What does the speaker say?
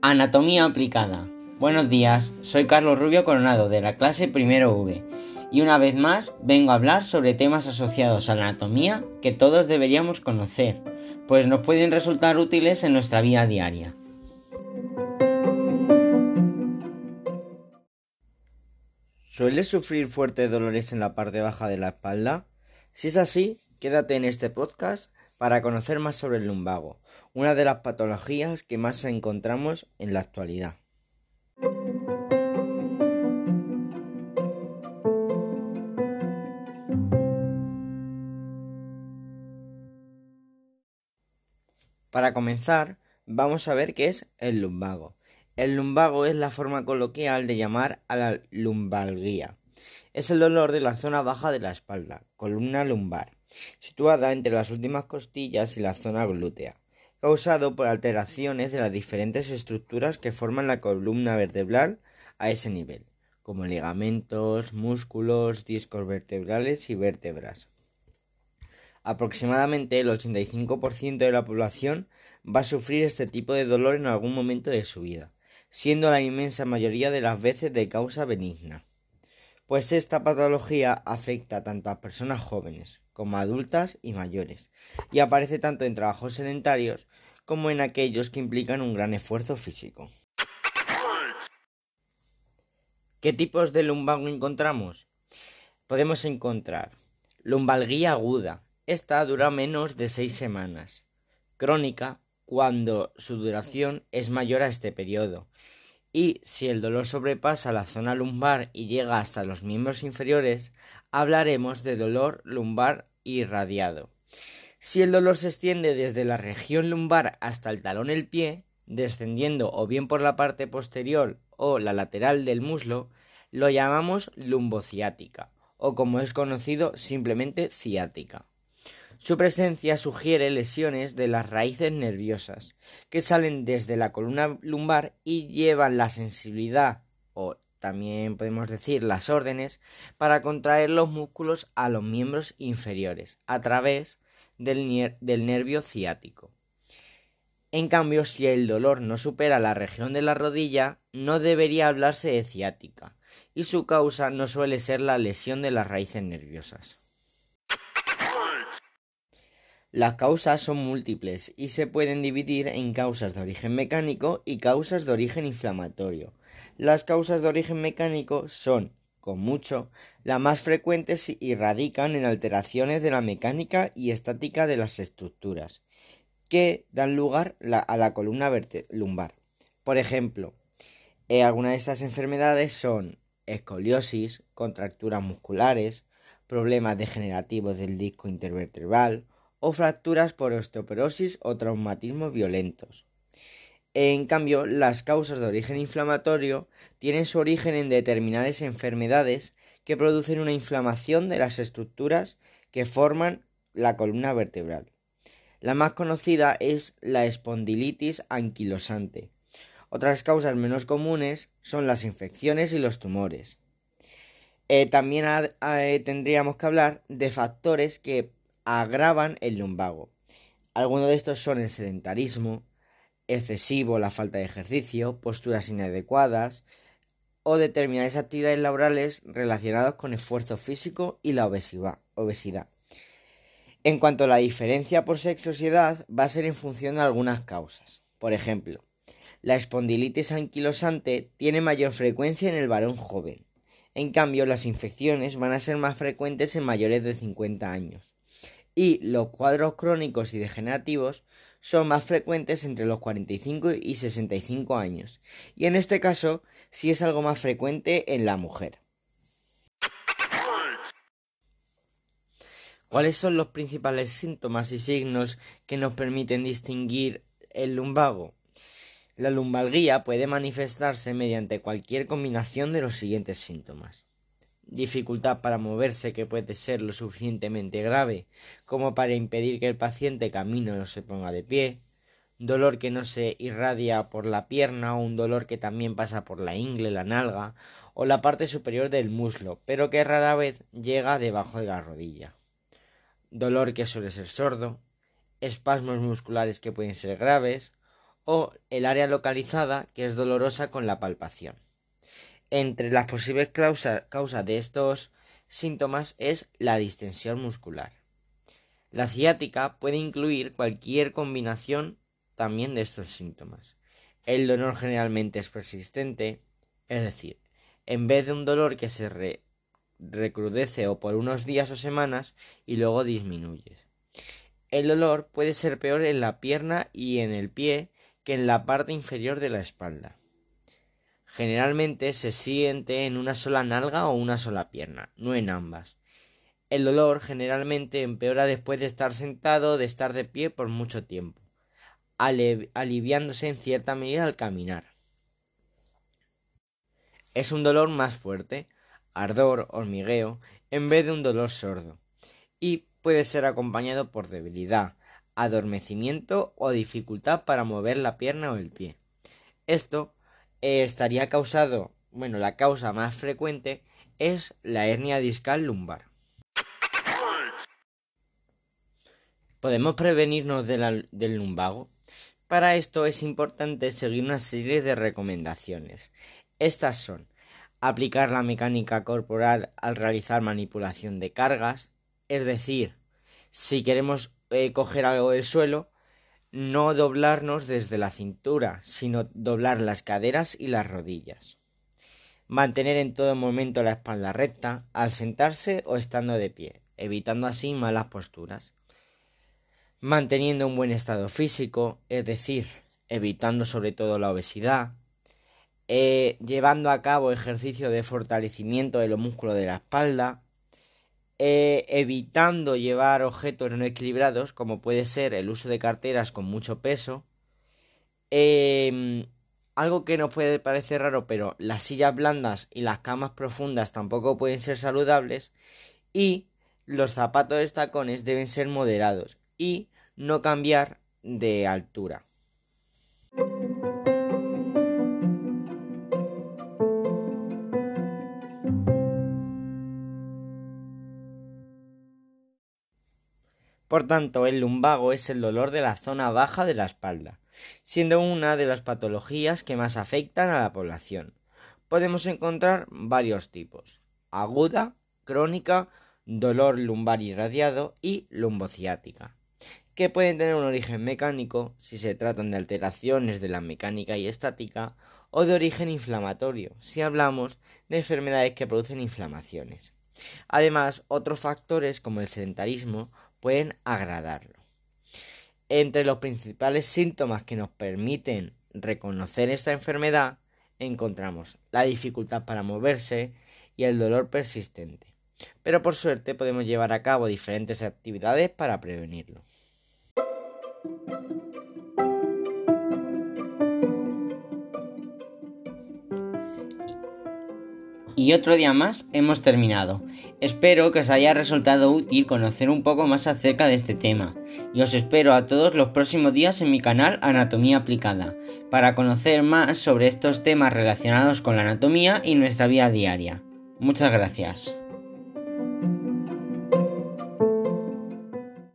Anatomía aplicada. Buenos días, soy Carlos Rubio Coronado de la clase Primero V y una vez más vengo a hablar sobre temas asociados a la anatomía que todos deberíamos conocer, pues nos pueden resultar útiles en nuestra vida diaria. ¿Sueles sufrir fuertes dolores en la parte baja de la espalda? Si es así, quédate en este podcast para conocer más sobre el lumbago, una de las patologías que más encontramos en la actualidad. Para comenzar, vamos a ver qué es el lumbago. El lumbago es la forma coloquial de llamar a la lumbalgia. Es el dolor de la zona baja de la espalda, columna lumbar, situada entre las últimas costillas y la zona glútea, causado por alteraciones de las diferentes estructuras que forman la columna vertebral a ese nivel, como ligamentos, músculos, discos vertebrales y vértebras. Aproximadamente el 85% de la población va a sufrir este tipo de dolor en algún momento de su vida, siendo la inmensa mayoría de las veces de causa benigna. Pues esta patología afecta tanto a personas jóvenes como a adultas y mayores, y aparece tanto en trabajos sedentarios como en aquellos que implican un gran esfuerzo físico. ¿Qué tipos de lumbago encontramos? Podemos encontrar lumbalgia aguda, esta dura menos de seis semanas. Crónica, cuando su duración es mayor a este periodo. Y si el dolor sobrepasa la zona lumbar y llega hasta los miembros inferiores, hablaremos de dolor lumbar irradiado. Si el dolor se extiende desde la región lumbar hasta el talón del pie, descendiendo o bien por la parte posterior o la lateral del muslo, lo llamamos lumbociática, o como es conocido simplemente ciática. Su presencia sugiere lesiones de las raíces nerviosas, que salen desde la columna lumbar y llevan la sensibilidad o también podemos decir las órdenes para contraer los músculos a los miembros inferiores a través del, nervio ciático. En cambio, si el dolor no supera la región de la rodilla, no debería hablarse de ciática, y su causa no suele ser la lesión de las raíces nerviosas. Las causas son múltiples y se pueden dividir en causas de origen mecánico y causas de origen inflamatorio. Las causas de origen mecánico son, con mucho, las más frecuentes y radican en alteraciones de la mecánica y estática de las estructuras, que dan lugar a la columna lumbar. Por ejemplo, eh, algunas de estas enfermedades son escoliosis, contracturas musculares, problemas degenerativos del disco intervertebral, o fracturas por osteoporosis o traumatismos violentos. En cambio, las causas de origen inflamatorio tienen su origen en determinadas enfermedades que producen una inflamación de las estructuras que forman la columna vertebral. La más conocida es la espondilitis anquilosante. Otras causas menos comunes son las infecciones y los tumores. Eh, también eh, tendríamos que hablar de factores que agravan el lumbago. Algunos de estos son el sedentarismo, excesivo, la falta de ejercicio, posturas inadecuadas o determinadas actividades laborales relacionadas con esfuerzo físico y la obesidad. En cuanto a la diferencia por sexo y edad, va a ser en función de algunas causas. Por ejemplo, la espondilitis anquilosante tiene mayor frecuencia en el varón joven. En cambio, las infecciones van a ser más frecuentes en mayores de 50 años y los cuadros crónicos y degenerativos son más frecuentes entre los 45 y 65 años, y en este caso sí es algo más frecuente en la mujer. ¿Cuáles son los principales síntomas y signos que nos permiten distinguir el lumbago? La lumbalgia puede manifestarse mediante cualquier combinación de los siguientes síntomas dificultad para moverse que puede ser lo suficientemente grave como para impedir que el paciente camine o se ponga de pie, dolor que no se irradia por la pierna o un dolor que también pasa por la ingle, la nalga o la parte superior del muslo, pero que rara vez llega debajo de la rodilla. Dolor que suele ser sordo, espasmos musculares que pueden ser graves o el área localizada que es dolorosa con la palpación. Entre las posibles causas de estos síntomas es la distensión muscular. La ciática puede incluir cualquier combinación también de estos síntomas. El dolor generalmente es persistente, es decir, en vez de un dolor que se recrudece o por unos días o semanas y luego disminuye. El dolor puede ser peor en la pierna y en el pie que en la parte inferior de la espalda. Generalmente se siente en una sola nalga o una sola pierna, no en ambas. El dolor generalmente empeora después de estar sentado o de estar de pie por mucho tiempo, aliviándose en cierta medida al caminar. Es un dolor más fuerte, ardor, hormigueo, en vez de un dolor sordo, y puede ser acompañado por debilidad, adormecimiento o dificultad para mover la pierna o el pie. Esto estaría causado, bueno, la causa más frecuente es la hernia discal lumbar. ¿Podemos prevenirnos del lumbago? Para esto es importante seguir una serie de recomendaciones. Estas son aplicar la mecánica corporal al realizar manipulación de cargas, es decir, si queremos eh, coger algo del suelo, no doblarnos desde la cintura, sino doblar las caderas y las rodillas. Mantener en todo momento la espalda recta al sentarse o estando de pie, evitando así malas posturas manteniendo un buen estado físico, es decir, evitando sobre todo la obesidad, eh, llevando a cabo ejercicio de fortalecimiento de los músculos de la espalda, eh, evitando llevar objetos no equilibrados, como puede ser el uso de carteras con mucho peso, em, algo que nos puede parecer raro, pero las sillas blandas y las camas profundas tampoco pueden ser saludables, y los zapatos de tacones deben ser moderados, y no cambiar de altura. Por tanto, el lumbago es el dolor de la zona baja de la espalda, siendo una de las patologías que más afectan a la población. Podemos encontrar varios tipos: aguda, crónica, dolor lumbar irradiado y lumbociática que pueden tener un origen mecánico si se tratan de alteraciones de la mecánica y estática o de origen inflamatorio si hablamos de enfermedades que producen inflamaciones. Además, otros factores como el sedentarismo pueden agradarlo. Entre los principales síntomas que nos permiten reconocer esta enfermedad encontramos la dificultad para moverse y el dolor persistente. Pero por suerte podemos llevar a cabo diferentes actividades para prevenirlo. Y otro día más hemos terminado. Espero que os haya resultado útil conocer un poco más acerca de este tema. Y os espero a todos los próximos días en mi canal Anatomía Aplicada, para conocer más sobre estos temas relacionados con la anatomía y nuestra vida diaria. Muchas gracias.